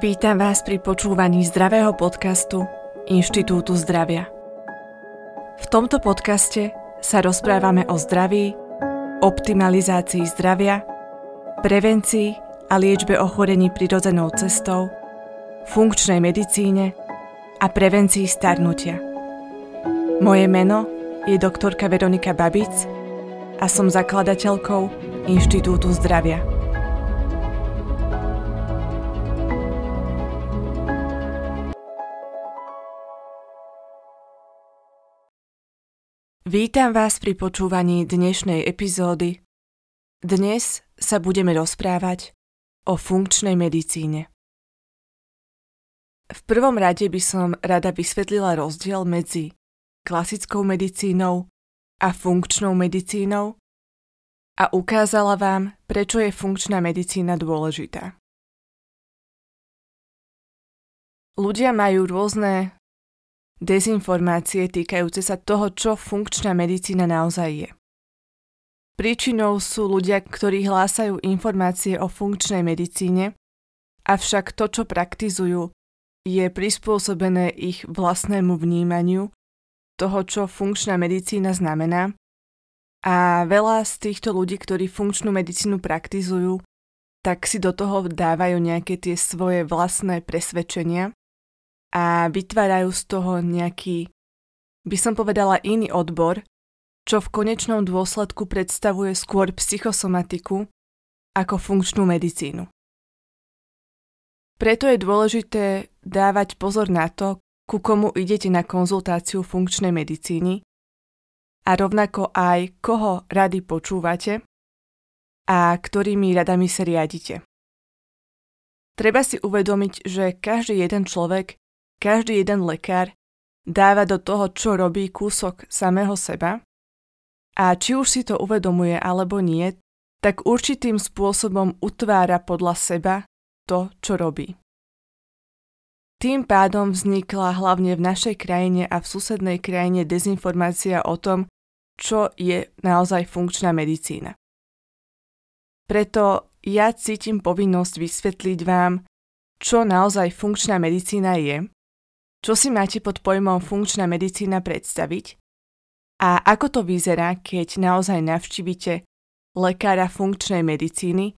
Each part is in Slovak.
Vítam vás pri počúvaní zdravého podcastu Inštitútu zdravia. V tomto podcaste sa rozprávame o zdraví, optimalizácii zdravia, prevencii a liečbe ochorení prirodzenou cestou, funkčnej medicíne a prevencii starnutia. Moje meno je doktorka Veronika Babic a som zakladateľkou Inštitútu zdravia. Vítam vás pri počúvaní dnešnej epizódy. Dnes sa budeme rozprávať o funkčnej medicíne. V prvom rade by som rada vysvetlila rozdiel medzi klasickou medicínou a funkčnou medicínou a ukázala vám, prečo je funkčná medicína dôležitá. Ľudia majú rôzne dezinformácie týkajúce sa toho, čo funkčná medicína naozaj je. Príčinou sú ľudia, ktorí hlásajú informácie o funkčnej medicíne, avšak to, čo praktizujú, je prispôsobené ich vlastnému vnímaniu toho, čo funkčná medicína znamená. A veľa z týchto ľudí, ktorí funkčnú medicínu praktizujú, tak si do toho dávajú nejaké tie svoje vlastné presvedčenia a vytvárajú z toho nejaký, by som povedala, iný odbor, čo v konečnom dôsledku predstavuje skôr psychosomatiku ako funkčnú medicínu. Preto je dôležité dávať pozor na to, ku komu idete na konzultáciu funkčnej medicíny a rovnako aj koho rady počúvate a ktorými radami sa riadite. Treba si uvedomiť, že každý jeden človek každý jeden lekár dáva do toho, čo robí kúsok samého seba a či už si to uvedomuje alebo nie, tak určitým spôsobom utvára podľa seba to, čo robí. Tým pádom vznikla hlavne v našej krajine a v susednej krajine dezinformácia o tom, čo je naozaj funkčná medicína. Preto ja cítim povinnosť vysvetliť vám, čo naozaj funkčná medicína je čo si máte pod pojmom funkčná medicína predstaviť? A ako to vyzerá, keď naozaj navštívite lekára funkčnej medicíny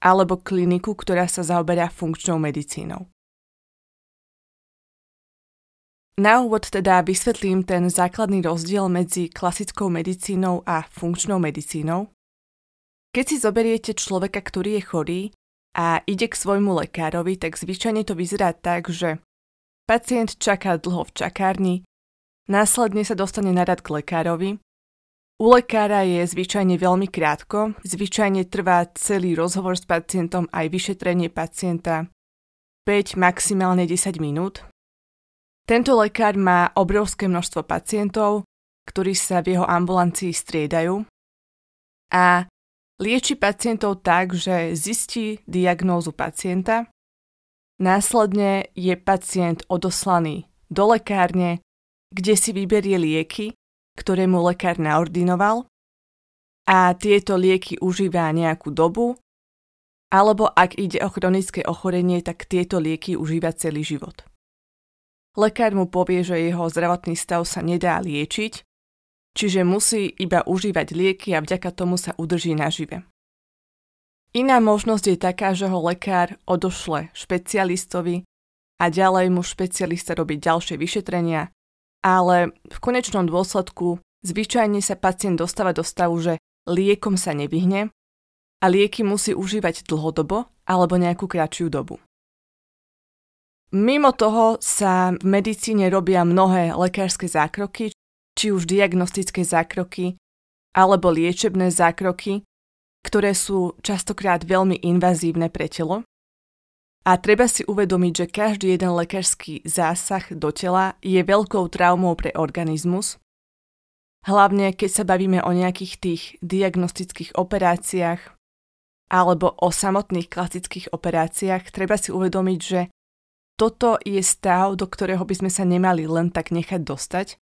alebo kliniku, ktorá sa zaoberá funkčnou medicínou? Na úvod teda vysvetlím ten základný rozdiel medzi klasickou medicínou a funkčnou medicínou. Keď si zoberiete človeka, ktorý je chorý a ide k svojmu lekárovi, tak zvyčajne to vyzerá tak, že Pacient čaká dlho v čakárni, následne sa dostane na rad k lekárovi. U lekára je zvyčajne veľmi krátko, zvyčajne trvá celý rozhovor s pacientom aj vyšetrenie pacienta. 5, maximálne 10 minút. Tento lekár má obrovské množstvo pacientov, ktorí sa v jeho ambulancii striedajú. A lieči pacientov tak, že zistí diagnózu pacienta, Následne je pacient odoslaný do lekárne, kde si vyberie lieky, ktoré mu lekár naordinoval a tieto lieky užíva nejakú dobu, alebo ak ide o chronické ochorenie, tak tieto lieky užíva celý život. Lekár mu povie, že jeho zdravotný stav sa nedá liečiť, čiže musí iba užívať lieky a vďaka tomu sa udrží nažive. Iná možnosť je taká, že ho lekár odošle špecialistovi a ďalej mu špecialista robí ďalšie vyšetrenia, ale v konečnom dôsledku zvyčajne sa pacient dostáva do stavu, že liekom sa nevyhne a lieky musí užívať dlhodobo alebo nejakú kratšiu dobu. Mimo toho sa v medicíne robia mnohé lekárske zákroky, či už diagnostické zákroky alebo liečebné zákroky, ktoré sú častokrát veľmi invazívne pre telo. A treba si uvedomiť, že každý jeden lekársky zásah do tela je veľkou traumou pre organizmus, hlavne keď sa bavíme o nejakých tých diagnostických operáciách alebo o samotných klasických operáciách, treba si uvedomiť, že toto je stav, do ktorého by sme sa nemali len tak nechať dostať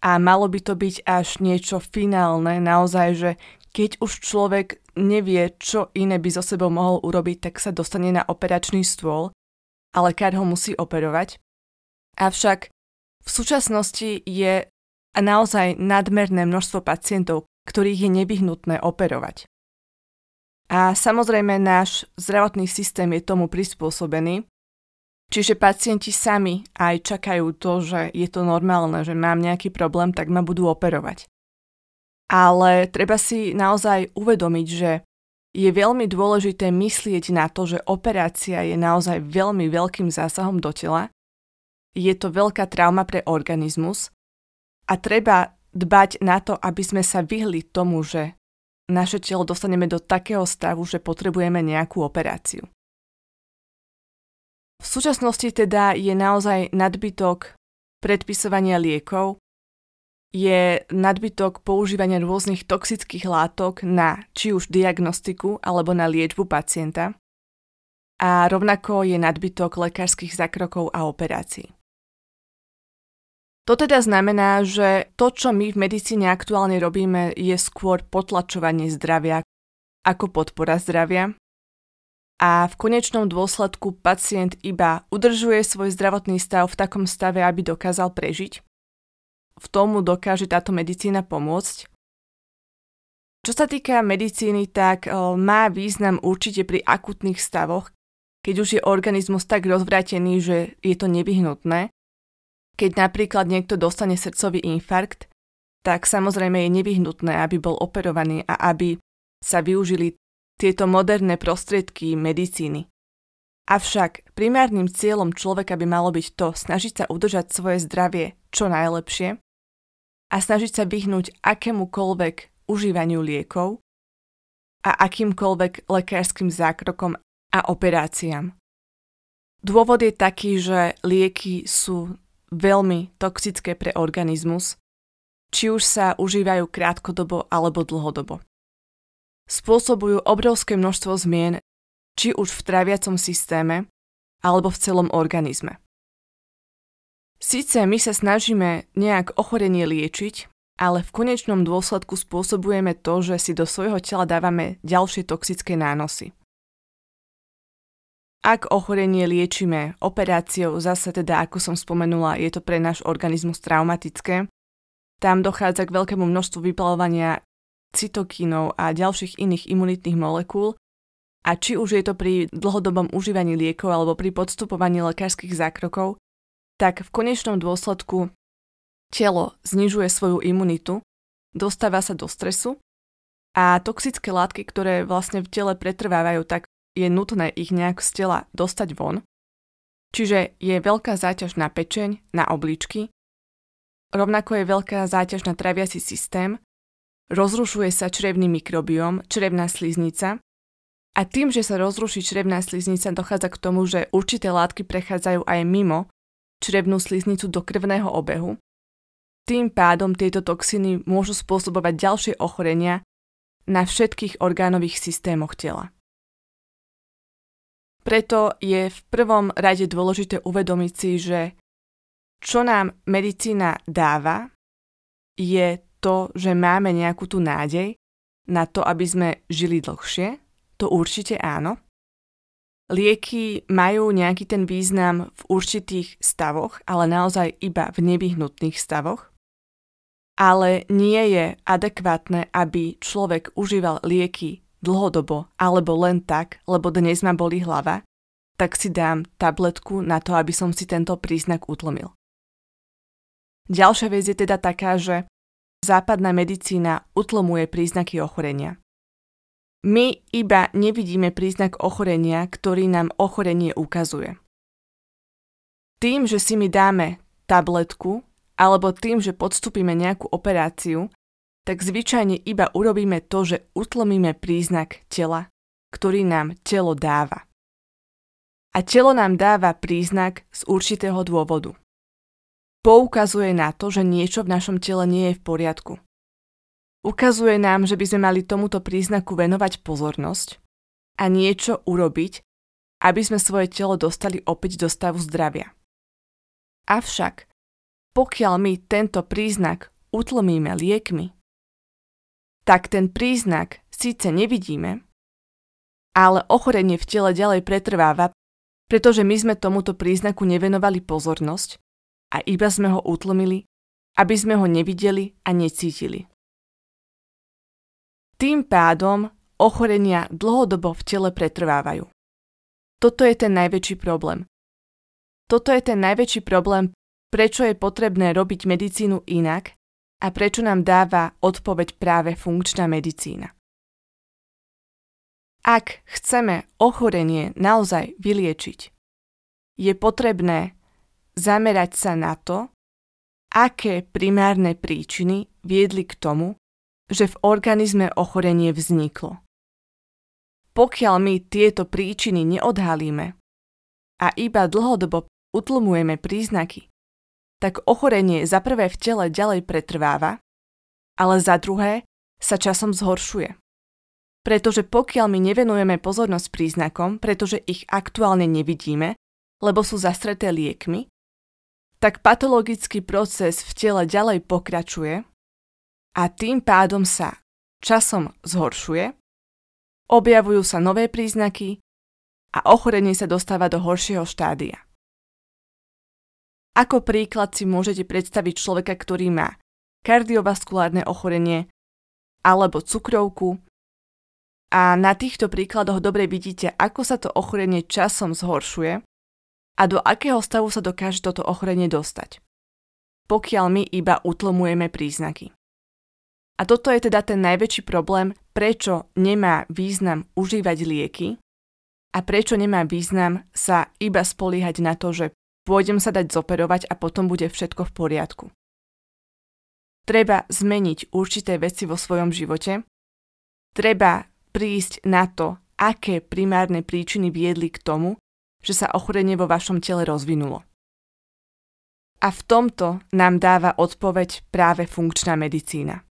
a malo by to byť až niečo finálne, naozaj, že keď už človek nevie, čo iné by so sebou mohol urobiť, tak sa dostane na operačný stôl a lekár ho musí operovať. Avšak v súčasnosti je naozaj nadmerné množstvo pacientov, ktorých je nevyhnutné operovať. A samozrejme náš zdravotný systém je tomu prispôsobený, čiže pacienti sami aj čakajú to, že je to normálne, že mám nejaký problém, tak ma budú operovať. Ale treba si naozaj uvedomiť, že je veľmi dôležité myslieť na to, že operácia je naozaj veľmi veľkým zásahom do tela. Je to veľká trauma pre organizmus a treba dbať na to, aby sme sa vyhli tomu, že naše telo dostaneme do takého stavu, že potrebujeme nejakú operáciu. V súčasnosti teda je naozaj nadbytok predpisovania liekov je nadbytok používania rôznych toxických látok na či už diagnostiku alebo na liečbu pacienta a rovnako je nadbytok lekárskych zákrokov a operácií. To teda znamená, že to, čo my v medicíne aktuálne robíme, je skôr potlačovanie zdravia ako podpora zdravia. A v konečnom dôsledku pacient iba udržuje svoj zdravotný stav v takom stave, aby dokázal prežiť v tomu dokáže táto medicína pomôcť. Čo sa týka medicíny, tak o, má význam určite pri akutných stavoch, keď už je organizmus tak rozvrátený, že je to nevyhnutné. Keď napríklad niekto dostane srdcový infarkt, tak samozrejme je nevyhnutné, aby bol operovaný a aby sa využili tieto moderné prostriedky medicíny. Avšak primárnym cieľom človeka by malo byť to snažiť sa udržať svoje zdravie čo najlepšie a snažiť sa vyhnúť akémukoľvek užívaniu liekov a akýmkoľvek lekárskym zákrokom a operáciám. Dôvod je taký, že lieky sú veľmi toxické pre organizmus, či už sa užívajú krátkodobo alebo dlhodobo. Spôsobujú obrovské množstvo zmien, či už v traviacom systéme alebo v celom organizme. Sice my sa snažíme nejak ochorenie liečiť, ale v konečnom dôsledku spôsobujeme to, že si do svojho tela dávame ďalšie toxické nánosy. Ak ochorenie liečíme operáciou, zase teda, ako som spomenula, je to pre náš organizmus traumatické, tam dochádza k veľkému množstvu vypalovania cytokínov a ďalších iných imunitných molekúl a či už je to pri dlhodobom užívaní liekov alebo pri podstupovaní lekárskych zákrokov, tak v konečnom dôsledku telo znižuje svoju imunitu, dostáva sa do stresu a toxické látky, ktoré vlastne v tele pretrvávajú, tak je nutné ich nejak z tela dostať von. Čiže je veľká záťaž na pečeň, na obličky, rovnako je veľká záťaž na traviaci systém, rozrušuje sa črevný mikrobióm, črevná sliznica. A tým, že sa rozruší črevná sliznica, dochádza k tomu, že určité látky prechádzajú aj mimo črevnú sliznicu do krvného obehu. Tým pádom tieto toxiny môžu spôsobovať ďalšie ochorenia na všetkých orgánových systémoch tela. Preto je v prvom rade dôležité uvedomiť si, že čo nám medicína dáva, je to, že máme nejakú tú nádej na to, aby sme žili dlhšie. To určite áno. Lieky majú nejaký ten význam v určitých stavoch, ale naozaj iba v nevyhnutných stavoch. Ale nie je adekvátne, aby človek užíval lieky dlhodobo alebo len tak, lebo dnes ma boli hlava, tak si dám tabletku na to, aby som si tento príznak utlmil. Ďalšia vec je teda taká, že západná medicína utlmuje príznaky ochorenia. My iba nevidíme príznak ochorenia, ktorý nám ochorenie ukazuje. Tým, že si my dáme tabletku alebo tým, že podstúpime nejakú operáciu, tak zvyčajne iba urobíme to, že utlmíme príznak tela, ktorý nám telo dáva. A telo nám dáva príznak z určitého dôvodu. Poukazuje na to, že niečo v našom tele nie je v poriadku. Ukazuje nám, že by sme mali tomuto príznaku venovať pozornosť a niečo urobiť, aby sme svoje telo dostali opäť do stavu zdravia. Avšak, pokiaľ my tento príznak utlmíme liekmi, tak ten príznak síce nevidíme, ale ochorenie v tele ďalej pretrváva, pretože my sme tomuto príznaku nevenovali pozornosť a iba sme ho utlmili, aby sme ho nevideli a necítili. Tým pádom ochorenia dlhodobo v tele pretrvávajú. Toto je ten najväčší problém. Toto je ten najväčší problém, prečo je potrebné robiť medicínu inak a prečo nám dáva odpoveď práve funkčná medicína. Ak chceme ochorenie naozaj vyliečiť, je potrebné zamerať sa na to, aké primárne príčiny viedli k tomu, že v organizme ochorenie vzniklo. Pokiaľ my tieto príčiny neodhalíme a iba dlhodobo utlmujeme príznaky, tak ochorenie za prvé v tele ďalej pretrváva, ale za druhé sa časom zhoršuje. Pretože pokiaľ my nevenujeme pozornosť príznakom, pretože ich aktuálne nevidíme, lebo sú zastreté liekmi, tak patologický proces v tele ďalej pokračuje a tým pádom sa časom zhoršuje, objavujú sa nové príznaky a ochorenie sa dostáva do horšieho štádia. Ako príklad si môžete predstaviť človeka, ktorý má kardiovaskulárne ochorenie alebo cukrovku a na týchto príkladoch dobre vidíte, ako sa to ochorenie časom zhoršuje a do akého stavu sa dokáže toto ochorenie dostať, pokiaľ my iba utlmujeme príznaky. A toto je teda ten najväčší problém, prečo nemá význam užívať lieky a prečo nemá význam sa iba spoliehať na to, že pôjdem sa dať zoperovať a potom bude všetko v poriadku. Treba zmeniť určité veci vo svojom živote, treba prísť na to, aké primárne príčiny viedli k tomu, že sa ochorenie vo vašom tele rozvinulo. A v tomto nám dáva odpoveď práve funkčná medicína.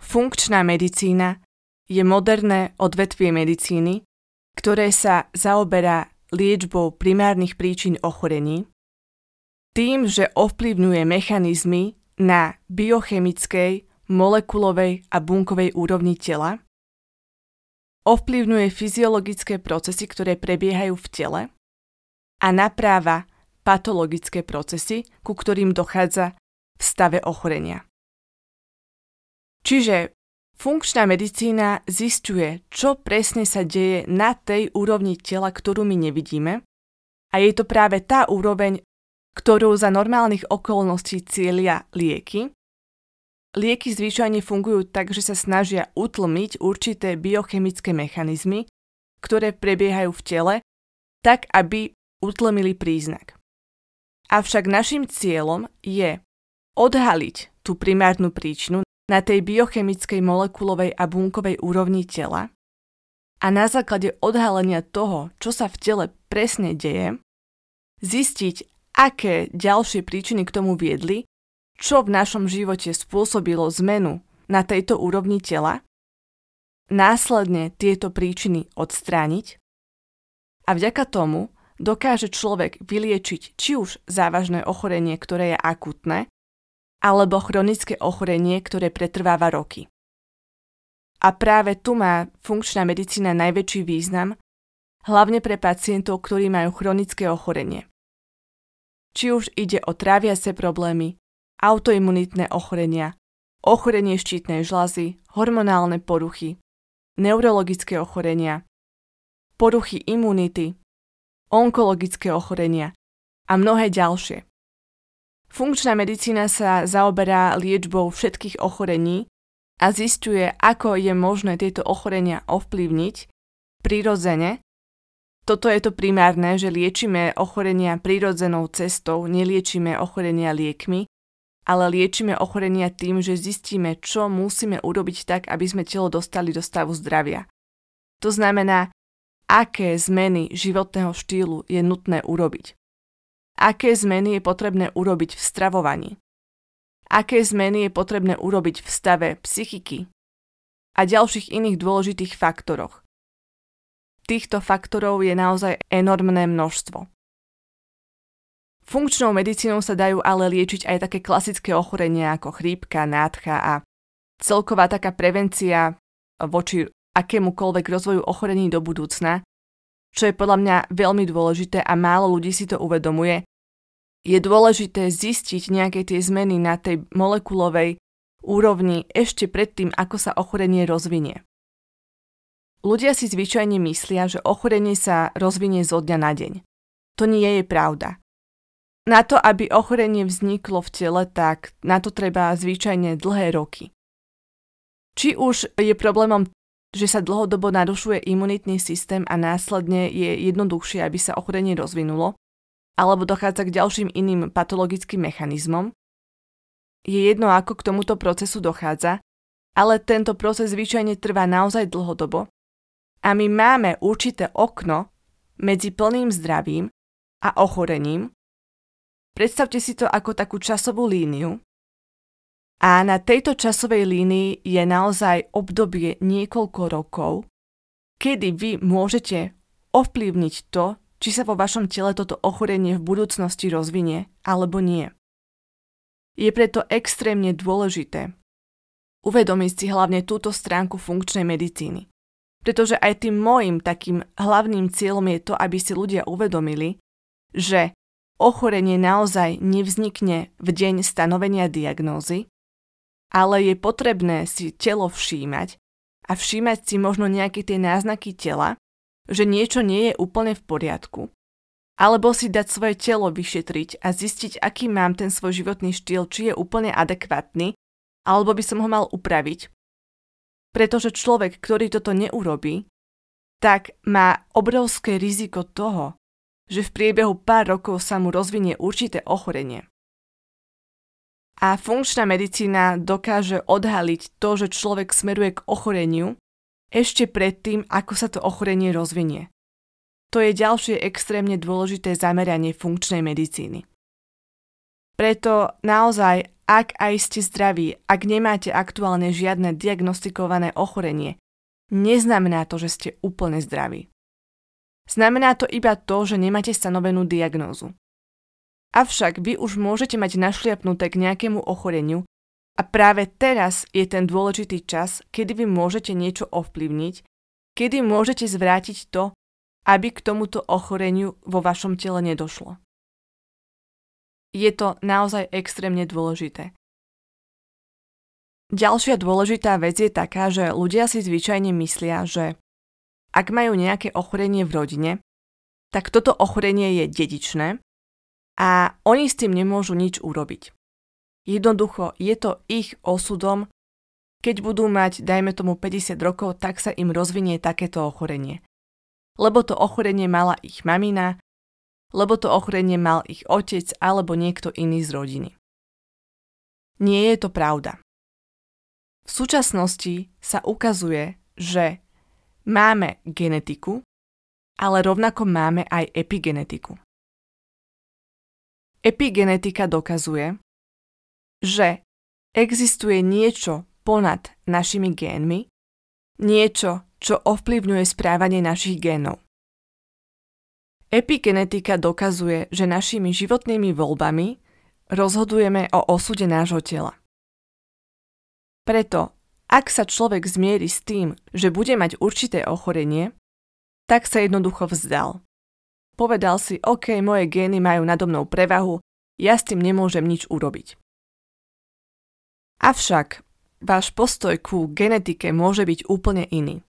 Funkčná medicína je moderné odvetvie medicíny, ktoré sa zaoberá liečbou primárnych príčin ochorení, tým, že ovplyvňuje mechanizmy na biochemickej, molekulovej a bunkovej úrovni tela, ovplyvňuje fyziologické procesy, ktoré prebiehajú v tele a napráva patologické procesy, ku ktorým dochádza v stave ochorenia. Čiže funkčná medicína zistuje, čo presne sa deje na tej úrovni tela, ktorú my nevidíme. A je to práve tá úroveň, ktorú za normálnych okolností cieľia lieky. Lieky zvyčajne fungujú tak, že sa snažia utlmiť určité biochemické mechanizmy, ktoré prebiehajú v tele, tak aby utlmili príznak. Avšak našim cieľom je odhaliť tú primárnu príčinu, na tej biochemickej molekulovej a bunkovej úrovni tela a na základe odhalenia toho, čo sa v tele presne deje, zistiť, aké ďalšie príčiny k tomu viedli, čo v našom živote spôsobilo zmenu na tejto úrovni tela, následne tieto príčiny odstrániť a vďaka tomu dokáže človek vyliečiť či už závažné ochorenie, ktoré je akutné, alebo chronické ochorenie, ktoré pretrváva roky. A práve tu má funkčná medicína najväčší význam, hlavne pre pacientov, ktorí majú chronické ochorenie. Či už ide o tráviace problémy, autoimunitné ochorenia, ochorenie štítnej žlazy, hormonálne poruchy, neurologické ochorenia, poruchy imunity, onkologické ochorenia a mnohé ďalšie. Funkčná medicína sa zaoberá liečbou všetkých ochorení a zistuje, ako je možné tieto ochorenia ovplyvniť prirodzene. Toto je to primárne, že liečíme ochorenia prirodzenou cestou, neliečíme ochorenia liekmi, ale liečíme ochorenia tým, že zistíme, čo musíme urobiť tak, aby sme telo dostali do stavu zdravia. To znamená, aké zmeny životného štýlu je nutné urobiť aké zmeny je potrebné urobiť v stravovaní, aké zmeny je potrebné urobiť v stave psychiky a ďalších iných dôležitých faktoroch. Týchto faktorov je naozaj enormné množstvo. Funkčnou medicínou sa dajú ale liečiť aj také klasické ochorenia ako chrípka, nádcha a celková taká prevencia voči akémukoľvek rozvoju ochorení do budúcna čo je podľa mňa veľmi dôležité a málo ľudí si to uvedomuje, je dôležité zistiť nejaké tie zmeny na tej molekulovej úrovni ešte predtým, ako sa ochorenie rozvinie. Ľudia si zvyčajne myslia, že ochorenie sa rozvinie zo dňa na deň. To nie je pravda. Na to, aby ochorenie vzniklo v tele, tak na to treba zvyčajne dlhé roky. Či už je problémom, že sa dlhodobo narušuje imunitný systém a následne je jednoduchšie, aby sa ochorenie rozvinulo, alebo dochádza k ďalším iným patologickým mechanizmom, je jedno, ako k tomuto procesu dochádza, ale tento proces zvyčajne trvá naozaj dlhodobo a my máme určité okno medzi plným zdravím a ochorením. Predstavte si to ako takú časovú líniu a na tejto časovej línii je naozaj obdobie niekoľko rokov, kedy vy môžete ovplyvniť to, či sa vo vašom tele toto ochorenie v budúcnosti rozvinie alebo nie. Je preto extrémne dôležité uvedomiť si hlavne túto stránku funkčnej medicíny. Pretože aj tým môjim takým hlavným cieľom je to, aby si ľudia uvedomili, že ochorenie naozaj nevznikne v deň stanovenia diagnózy, ale je potrebné si telo všímať a všímať si možno nejaké tie náznaky tela, že niečo nie je úplne v poriadku alebo si dať svoje telo vyšetriť a zistiť, aký mám ten svoj životný štýl, či je úplne adekvátny, alebo by som ho mal upraviť. Pretože človek, ktorý toto neurobí, tak má obrovské riziko toho, že v priebehu pár rokov sa mu rozvinie určité ochorenie. A funkčná medicína dokáže odhaliť to, že človek smeruje k ochoreniu ešte predtým, ako sa to ochorenie rozvinie. To je ďalšie extrémne dôležité zameranie funkčnej medicíny. Preto naozaj, ak aj ste zdraví, ak nemáte aktuálne žiadne diagnostikované ochorenie, neznamená to, že ste úplne zdraví. Znamená to iba to, že nemáte stanovenú diagnózu. Avšak vy už môžete mať našliapnuté k nejakému ochoreniu a práve teraz je ten dôležitý čas, kedy vy môžete niečo ovplyvniť, kedy môžete zvrátiť to, aby k tomuto ochoreniu vo vašom tele nedošlo. Je to naozaj extrémne dôležité. Ďalšia dôležitá vec je taká, že ľudia si zvyčajne myslia, že ak majú nejaké ochorenie v rodine, tak toto ochorenie je dedičné a oni s tým nemôžu nič urobiť. Jednoducho je to ich osudom, keď budú mať, dajme tomu 50 rokov, tak sa im rozvinie takéto ochorenie lebo to ochorenie mala ich mamina, lebo to ochorenie mal ich otec alebo niekto iný z rodiny. Nie je to pravda. V súčasnosti sa ukazuje, že máme genetiku, ale rovnako máme aj epigenetiku. Epigenetika dokazuje, že existuje niečo ponad našimi génmi, niečo, čo ovplyvňuje správanie našich génov. Epigenetika dokazuje, že našimi životnými voľbami rozhodujeme o osude nášho tela. Preto, ak sa človek zmieri s tým, že bude mať určité ochorenie, tak sa jednoducho vzdal. Povedal si, OK, moje gény majú nado mnou prevahu, ja s tým nemôžem nič urobiť. Avšak váš postoj ku genetike môže byť úplne iný.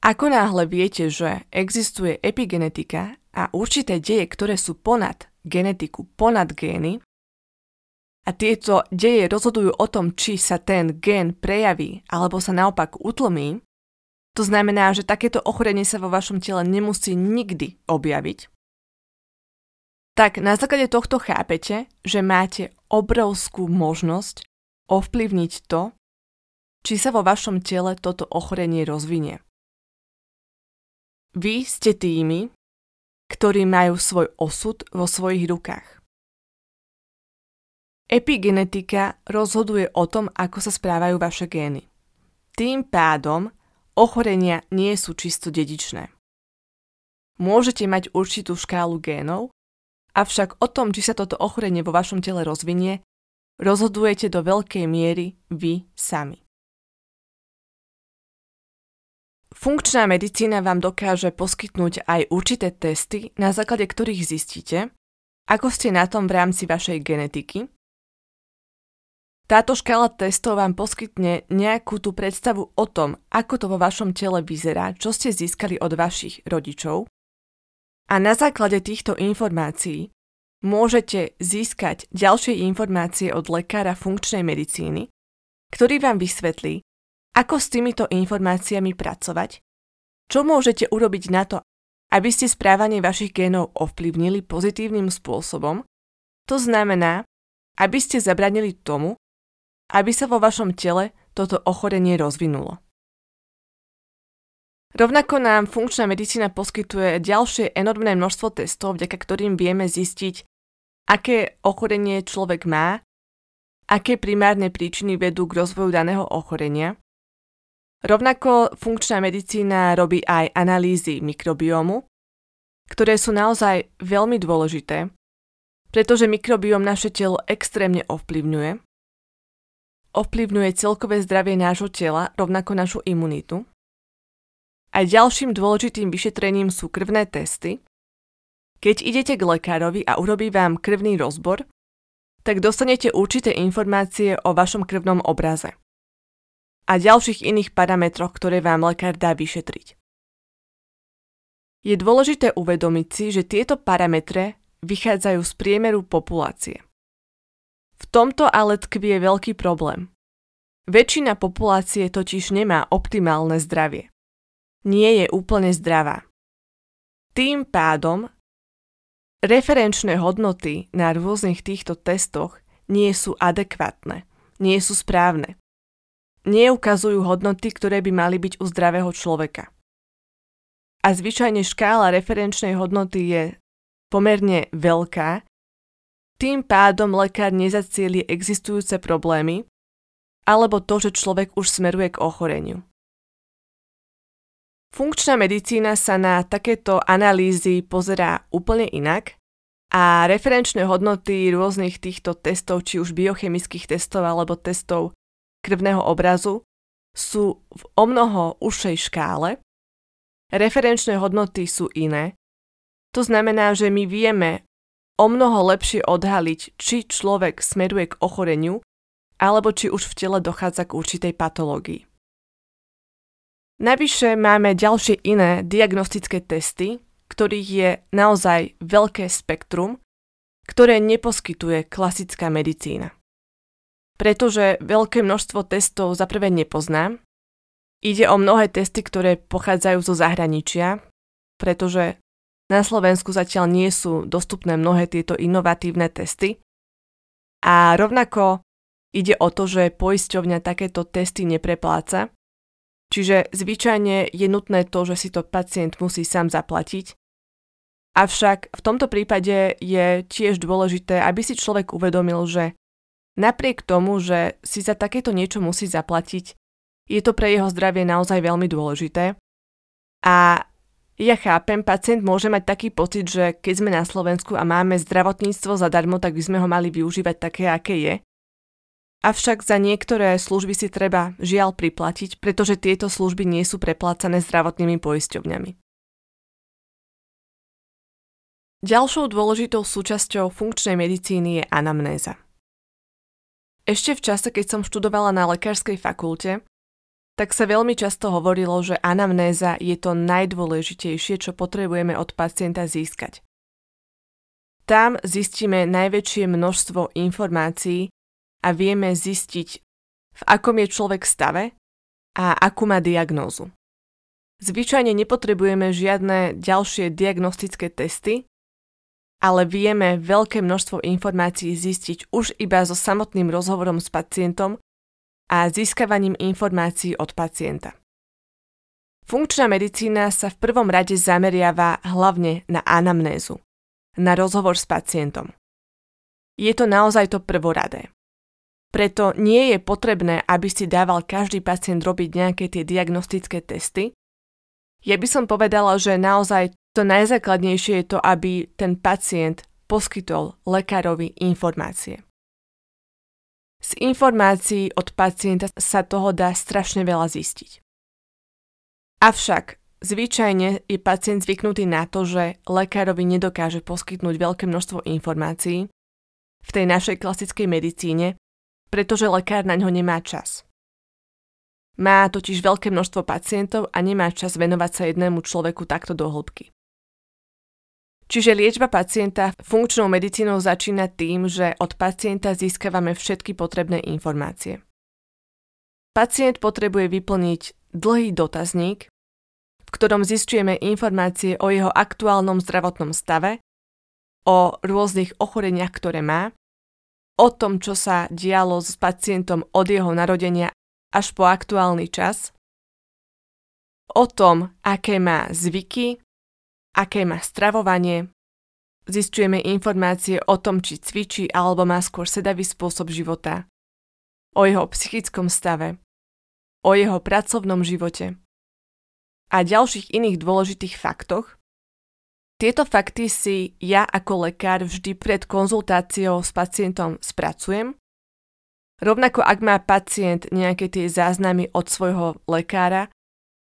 Ako náhle viete, že existuje epigenetika a určité deje, ktoré sú ponad genetiku, ponad gény, a tieto deje rozhodujú o tom, či sa ten gén prejaví alebo sa naopak utlmí, to znamená, že takéto ochorenie sa vo vašom tele nemusí nikdy objaviť, tak na základe tohto chápete, že máte obrovskú možnosť ovplyvniť to, či sa vo vašom tele toto ochorenie rozvinie. Vy ste tými, ktorí majú svoj osud vo svojich rukách. Epigenetika rozhoduje o tom, ako sa správajú vaše gény. Tým pádom ochorenia nie sú čisto dedičné. Môžete mať určitú škálu génov, avšak o tom, či sa toto ochorenie vo vašom tele rozvinie, rozhodujete do veľkej miery vy sami. Funkčná medicína vám dokáže poskytnúť aj určité testy, na základe ktorých zistíte, ako ste na tom v rámci vašej genetiky. Táto škála testov vám poskytne nejakú tú predstavu o tom, ako to vo vašom tele vyzerá, čo ste získali od vašich rodičov. A na základe týchto informácií môžete získať ďalšie informácie od lekára funkčnej medicíny, ktorý vám vysvetlí, ako s týmito informáciami pracovať, čo môžete urobiť na to, aby ste správanie vašich génov ovplyvnili pozitívnym spôsobom, to znamená, aby ste zabranili tomu, aby sa vo vašom tele toto ochorenie rozvinulo. Rovnako nám funkčná medicína poskytuje ďalšie enormné množstvo testov, vďaka ktorým vieme zistiť, aké ochorenie človek má, aké primárne príčiny vedú k rozvoju daného ochorenia Rovnako funkčná medicína robí aj analýzy mikrobiomu, ktoré sú naozaj veľmi dôležité, pretože mikrobióm naše telo extrémne ovplyvňuje. Ovplyvňuje celkové zdravie nášho tela, rovnako našu imunitu. A ďalším dôležitým vyšetrením sú krvné testy. Keď idete k lekárovi a urobí vám krvný rozbor, tak dostanete určité informácie o vašom krvnom obraze a ďalších iných parametroch, ktoré vám lekár dá vyšetriť. Je dôležité uvedomiť si, že tieto parametre vychádzajú z priemeru populácie. V tomto ale tkvie veľký problém. Väčšina populácie totiž nemá optimálne zdravie. Nie je úplne zdravá. Tým pádom referenčné hodnoty na rôznych týchto testoch nie sú adekvátne, nie sú správne neukazujú hodnoty, ktoré by mali byť u zdravého človeka. A zvyčajne škála referenčnej hodnoty je pomerne veľká, tým pádom lekár nezacieli existujúce problémy alebo to, že človek už smeruje k ochoreniu. Funkčná medicína sa na takéto analýzy pozerá úplne inak a referenčné hodnoty rôznych týchto testov, či už biochemických testov alebo testov krvného obrazu sú v o mnoho užšej škále, referenčné hodnoty sú iné, to znamená, že my vieme o mnoho lepšie odhaliť, či človek smeruje k ochoreniu, alebo či už v tele dochádza k určitej patológii. Navyše máme ďalšie iné diagnostické testy, ktorých je naozaj veľké spektrum, ktoré neposkytuje klasická medicína pretože veľké množstvo testov za prvé nepoznám. Ide o mnohé testy, ktoré pochádzajú zo zahraničia, pretože na Slovensku zatiaľ nie sú dostupné mnohé tieto inovatívne testy. A rovnako ide o to, že poisťovňa takéto testy neprepláca, čiže zvyčajne je nutné to, že si to pacient musí sám zaplatiť. Avšak v tomto prípade je tiež dôležité, aby si človek uvedomil, že Napriek tomu, že si za takéto niečo musí zaplatiť, je to pre jeho zdravie naozaj veľmi dôležité. A ja chápem, pacient môže mať taký pocit, že keď sme na Slovensku a máme zdravotníctvo zadarmo, tak by sme ho mali využívať také, aké je. Avšak za niektoré služby si treba žiaľ priplatiť, pretože tieto služby nie sú preplácané zdravotnými poisťovňami. Ďalšou dôležitou súčasťou funkčnej medicíny je anamnéza. Ešte v čase, keď som študovala na lekárskej fakulte, tak sa veľmi často hovorilo, že anamnéza je to najdôležitejšie, čo potrebujeme od pacienta získať. Tam zistíme najväčšie množstvo informácií a vieme zistiť, v akom je človek stave a akú má diagnózu. Zvyčajne nepotrebujeme žiadne ďalšie diagnostické testy, ale vieme veľké množstvo informácií zistiť už iba so samotným rozhovorom s pacientom a získavaním informácií od pacienta. Funkčná medicína sa v prvom rade zameriava hlavne na anamnézu, na rozhovor s pacientom. Je to naozaj to prvoradé. Preto nie je potrebné, aby si dával každý pacient robiť nejaké tie diagnostické testy. Ja by som povedala, že naozaj to najzákladnejšie je to, aby ten pacient poskytol lekárovi informácie. Z informácií od pacienta sa toho dá strašne veľa zistiť. Avšak zvyčajne je pacient zvyknutý na to, že lekárovi nedokáže poskytnúť veľké množstvo informácií v tej našej klasickej medicíne, pretože lekár na ňo nemá čas. Má totiž veľké množstvo pacientov a nemá čas venovať sa jednému človeku takto do hĺbky. Čiže liečba pacienta funkčnou medicínou začína tým, že od pacienta získavame všetky potrebné informácie. Pacient potrebuje vyplniť dlhý dotazník, v ktorom zistujeme informácie o jeho aktuálnom zdravotnom stave, o rôznych ochoreniach, ktoré má, o tom, čo sa dialo s pacientom od jeho narodenia až po aktuálny čas, o tom, aké má zvyky, aké má stravovanie, zistujeme informácie o tom, či cvičí alebo má skôr sedavý spôsob života, o jeho psychickom stave, o jeho pracovnom živote, a ďalších iných dôležitých faktoch, tieto fakty si ja ako lekár vždy pred konzultáciou s pacientom spracujem. Rovnako ak má pacient nejaké tie záznamy od svojho lekára,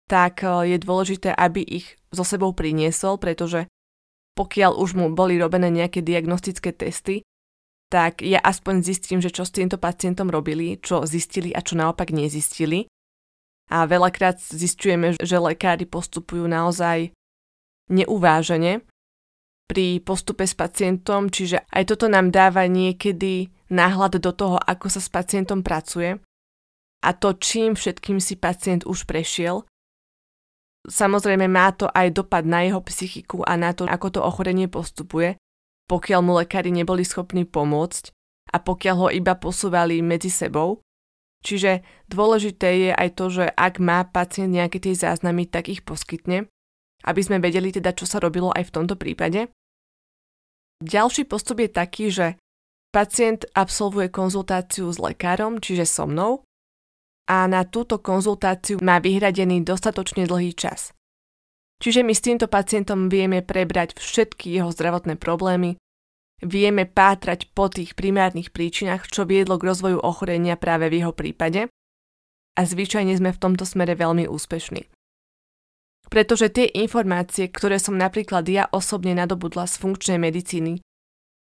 tak eh, je dôležité, aby ich so sebou priniesol, pretože pokiaľ už mu boli robené nejaké diagnostické testy, tak ja aspoň zistím, že čo s týmto pacientom robili, čo zistili a čo naopak nezistili a veľakrát zistujeme, že lekári postupujú naozaj neuvážene pri postupe s pacientom, čiže aj toto nám dáva niekedy náhľad do toho, ako sa s pacientom pracuje a to, čím všetkým si pacient už prešiel. Samozrejme má to aj dopad na jeho psychiku a na to, ako to ochorenie postupuje, pokiaľ mu lekári neboli schopní pomôcť a pokiaľ ho iba posúvali medzi sebou. Čiže dôležité je aj to, že ak má pacient nejaké tie záznamy, tak ich poskytne, aby sme vedeli teda, čo sa robilo aj v tomto prípade. Ďalší postup je taký, že pacient absolvuje konzultáciu s lekárom, čiže so mnou, a na túto konzultáciu má vyhradený dostatočne dlhý čas. Čiže my s týmto pacientom vieme prebrať všetky jeho zdravotné problémy, vieme pátrať po tých primárnych príčinách, čo viedlo k rozvoju ochorenia práve v jeho prípade a zvyčajne sme v tomto smere veľmi úspešní. Pretože tie informácie, ktoré som napríklad ja osobne nadobudla z funkčnej medicíny,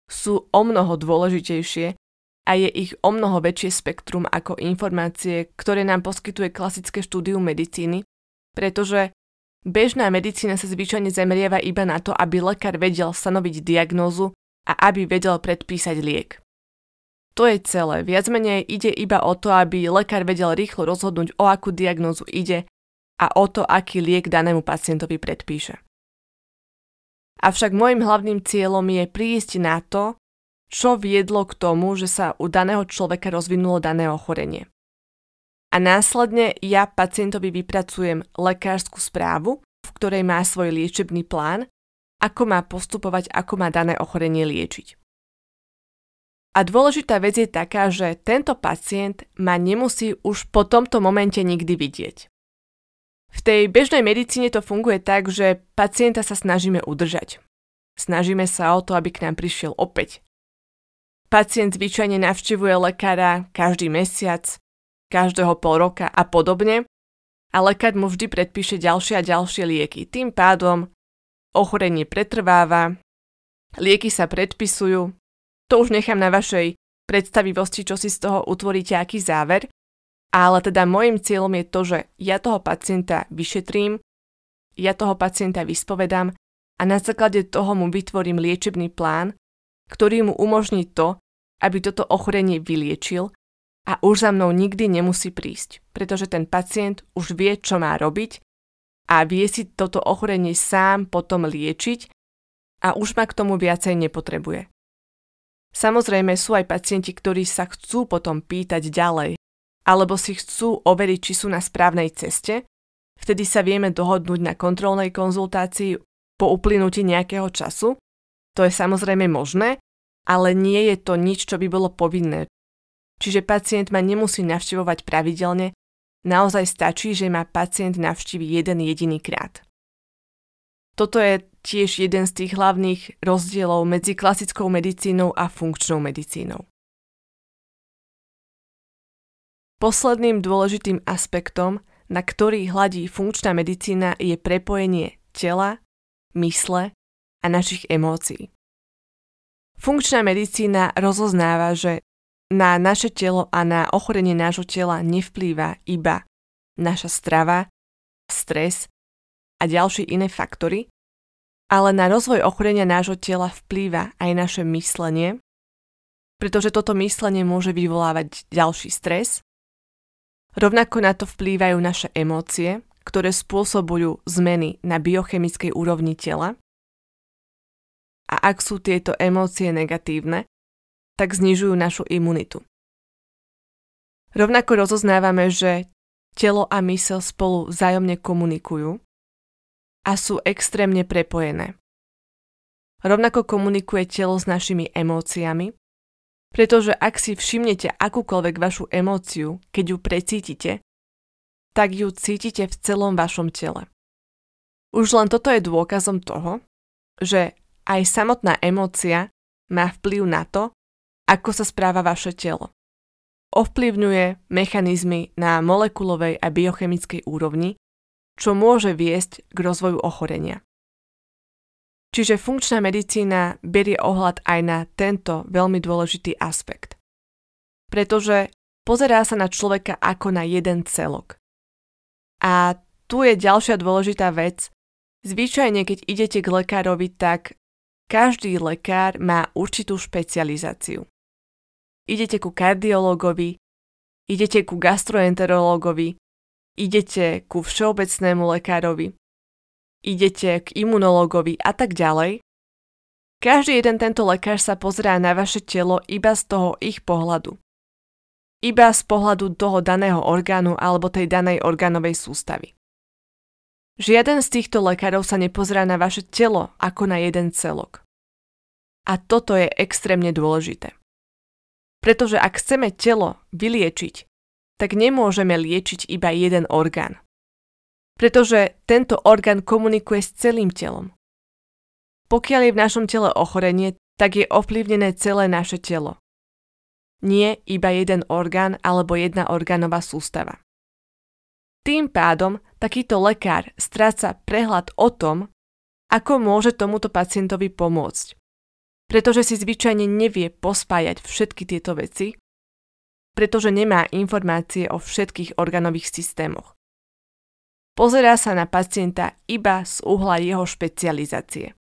sú o mnoho dôležitejšie a je ich o mnoho väčšie spektrum ako informácie, ktoré nám poskytuje klasické štúdium medicíny, pretože bežná medicína sa zvyčajne zameriava iba na to, aby lekár vedel stanoviť diagnózu a aby vedel predpísať liek. To je celé. Viac menej ide iba o to, aby lekár vedel rýchlo rozhodnúť, o akú diagnózu ide a o to, aký liek danému pacientovi predpíše. Avšak môjim hlavným cieľom je prísť na to, čo viedlo k tomu, že sa u daného človeka rozvinulo dané ochorenie. A následne ja pacientovi vypracujem lekárskú správu, v ktorej má svoj liečebný plán ako má postupovať, ako má dané ochorenie liečiť. A dôležitá vec je taká, že tento pacient ma nemusí už po tomto momente nikdy vidieť. V tej bežnej medicíne to funguje tak, že pacienta sa snažíme udržať. Snažíme sa o to, aby k nám prišiel opäť. Pacient zvyčajne navštevuje lekára každý mesiac, každého pol roka a podobne a lekár mu vždy predpíše ďalšie a ďalšie lieky. Tým pádom ochorenie pretrváva, lieky sa predpisujú, to už nechám na vašej predstavivosti, čo si z toho utvoríte, aký záver, ale teda môjim cieľom je to, že ja toho pacienta vyšetrím, ja toho pacienta vyspovedám a na základe toho mu vytvorím liečebný plán, ktorý mu umožní to, aby toto ochorenie vyliečil a už za mnou nikdy nemusí prísť, pretože ten pacient už vie, čo má robiť a vie si toto ochorenie sám potom liečiť a už ma k tomu viacej nepotrebuje. Samozrejme sú aj pacienti, ktorí sa chcú potom pýtať ďalej, alebo si chcú overiť, či sú na správnej ceste, vtedy sa vieme dohodnúť na kontrolnej konzultácii po uplynutí nejakého času. To je samozrejme možné, ale nie je to nič, čo by bolo povinné. Čiže pacient ma nemusí navštevovať pravidelne, Naozaj stačí, že ma pacient navštívi jeden jediný krát. Toto je tiež jeden z tých hlavných rozdielov medzi klasickou medicínou a funkčnou medicínou. Posledným dôležitým aspektom na ktorý hladí funkčná medicína, je prepojenie tela, mysle a našich emócií. Funkčná medicína rozoznáva, že na naše telo a na ochorenie nášho tela nevplýva iba naša strava, stres a ďalšie iné faktory, ale na rozvoj ochorenia nášho tela vplýva aj naše myslenie, pretože toto myslenie môže vyvolávať ďalší stres. Rovnako na to vplývajú naše emócie, ktoré spôsobujú zmeny na biochemickej úrovni tela. A ak sú tieto emócie negatívne, tak znižujú našu imunitu. Rovnako rozoznávame, že telo a mysel spolu vzájomne komunikujú a sú extrémne prepojené. Rovnako komunikuje telo s našimi emóciami, pretože ak si všimnete akúkoľvek vašu emóciu, keď ju precítite, tak ju cítite v celom vašom tele. Už len toto je dôkazom toho, že aj samotná emócia má vplyv na to, ako sa správa vaše telo. Ovplyvňuje mechanizmy na molekulovej a biochemickej úrovni, čo môže viesť k rozvoju ochorenia. Čiže funkčná medicína berie ohľad aj na tento veľmi dôležitý aspekt. Pretože pozerá sa na človeka ako na jeden celok. A tu je ďalšia dôležitá vec. Zvyčajne, keď idete k lekárovi, tak každý lekár má určitú špecializáciu idete ku kardiológovi, idete ku gastroenterológovi, idete ku všeobecnému lekárovi, idete k imunológovi a tak ďalej, každý jeden tento lekár sa pozerá na vaše telo iba z toho ich pohľadu. Iba z pohľadu toho daného orgánu alebo tej danej orgánovej sústavy. Žiaden z týchto lekárov sa nepozerá na vaše telo ako na jeden celok. A toto je extrémne dôležité. Pretože ak chceme telo vyliečiť, tak nemôžeme liečiť iba jeden orgán. Pretože tento orgán komunikuje s celým telom. Pokiaľ je v našom tele ochorenie, tak je ovplyvnené celé naše telo. Nie iba jeden orgán alebo jedna orgánová sústava. Tým pádom takýto lekár stráca prehľad o tom, ako môže tomuto pacientovi pomôcť pretože si zvyčajne nevie pospájať všetky tieto veci, pretože nemá informácie o všetkých organových systémoch. Pozerá sa na pacienta iba z uhla jeho špecializácie.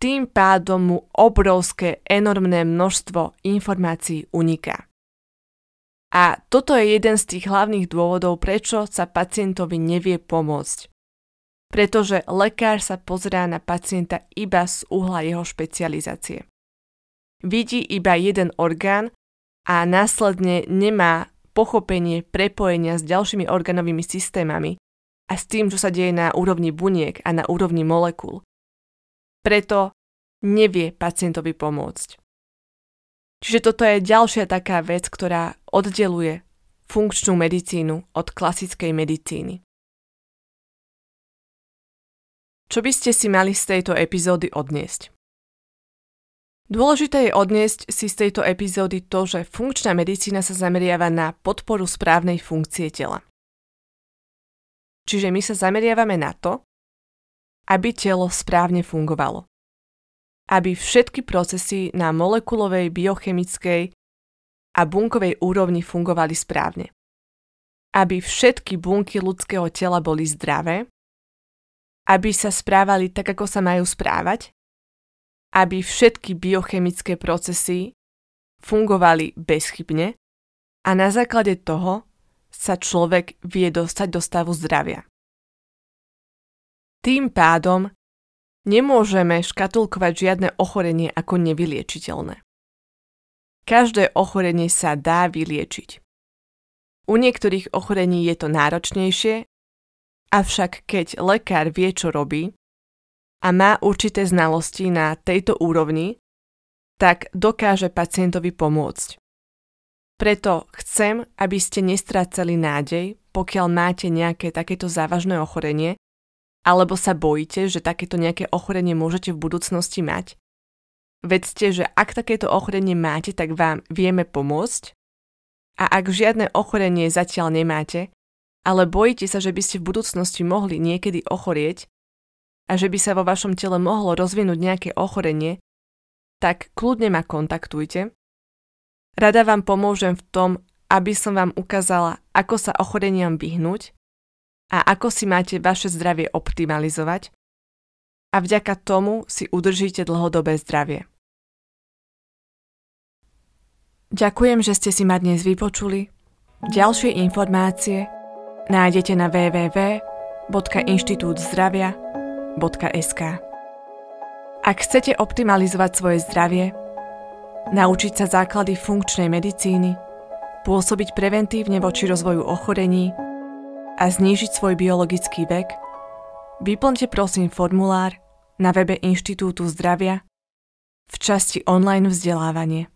Tým pádom mu obrovské, enormné množstvo informácií uniká. A toto je jeden z tých hlavných dôvodov, prečo sa pacientovi nevie pomôcť pretože lekár sa pozerá na pacienta iba z uhla jeho špecializácie. Vidí iba jeden orgán a následne nemá pochopenie prepojenia s ďalšími organovými systémami a s tým, čo sa deje na úrovni buniek a na úrovni molekúl. Preto nevie pacientovi pomôcť. Čiže toto je ďalšia taká vec, ktorá oddeluje funkčnú medicínu od klasickej medicíny. Čo by ste si mali z tejto epizódy odniesť? Dôležité je odniesť si z tejto epizódy to, že funkčná medicína sa zameriava na podporu správnej funkcie tela. Čiže my sa zameriavame na to, aby telo správne fungovalo. Aby všetky procesy na molekulovej, biochemickej a bunkovej úrovni fungovali správne. Aby všetky bunky ľudského tela boli zdravé aby sa správali tak, ako sa majú správať, aby všetky biochemické procesy fungovali bezchybne a na základe toho sa človek vie dostať do stavu zdravia. Tým pádom nemôžeme škatulkovať žiadne ochorenie ako nevyliečiteľné. Každé ochorenie sa dá vyliečiť. U niektorých ochorení je to náročnejšie Avšak keď lekár vie, čo robí a má určité znalosti na tejto úrovni, tak dokáže pacientovi pomôcť. Preto chcem, aby ste nestrácali nádej, pokiaľ máte nejaké takéto závažné ochorenie, alebo sa bojíte, že takéto nejaké ochorenie môžete v budúcnosti mať. Vedzte, že ak takéto ochorenie máte, tak vám vieme pomôcť a ak žiadne ochorenie zatiaľ nemáte, ale bojíte sa, že by ste v budúcnosti mohli niekedy ochorieť a že by sa vo vašom tele mohlo rozvinúť nejaké ochorenie, tak kľudne ma kontaktujte. Rada vám pomôžem v tom, aby som vám ukázala, ako sa ochoreniam vyhnúť a ako si máte vaše zdravie optimalizovať a vďaka tomu si udržíte dlhodobé zdravie. Ďakujem, že ste si ma dnes vypočuli. Ďalšie informácie nájdete na www.inštitútzdravia.sk Ak chcete optimalizovať svoje zdravie, naučiť sa základy funkčnej medicíny, pôsobiť preventívne voči rozvoju ochorení a znížiť svoj biologický vek, vyplňte prosím formulár na webe Inštitútu zdravia v časti online vzdelávanie.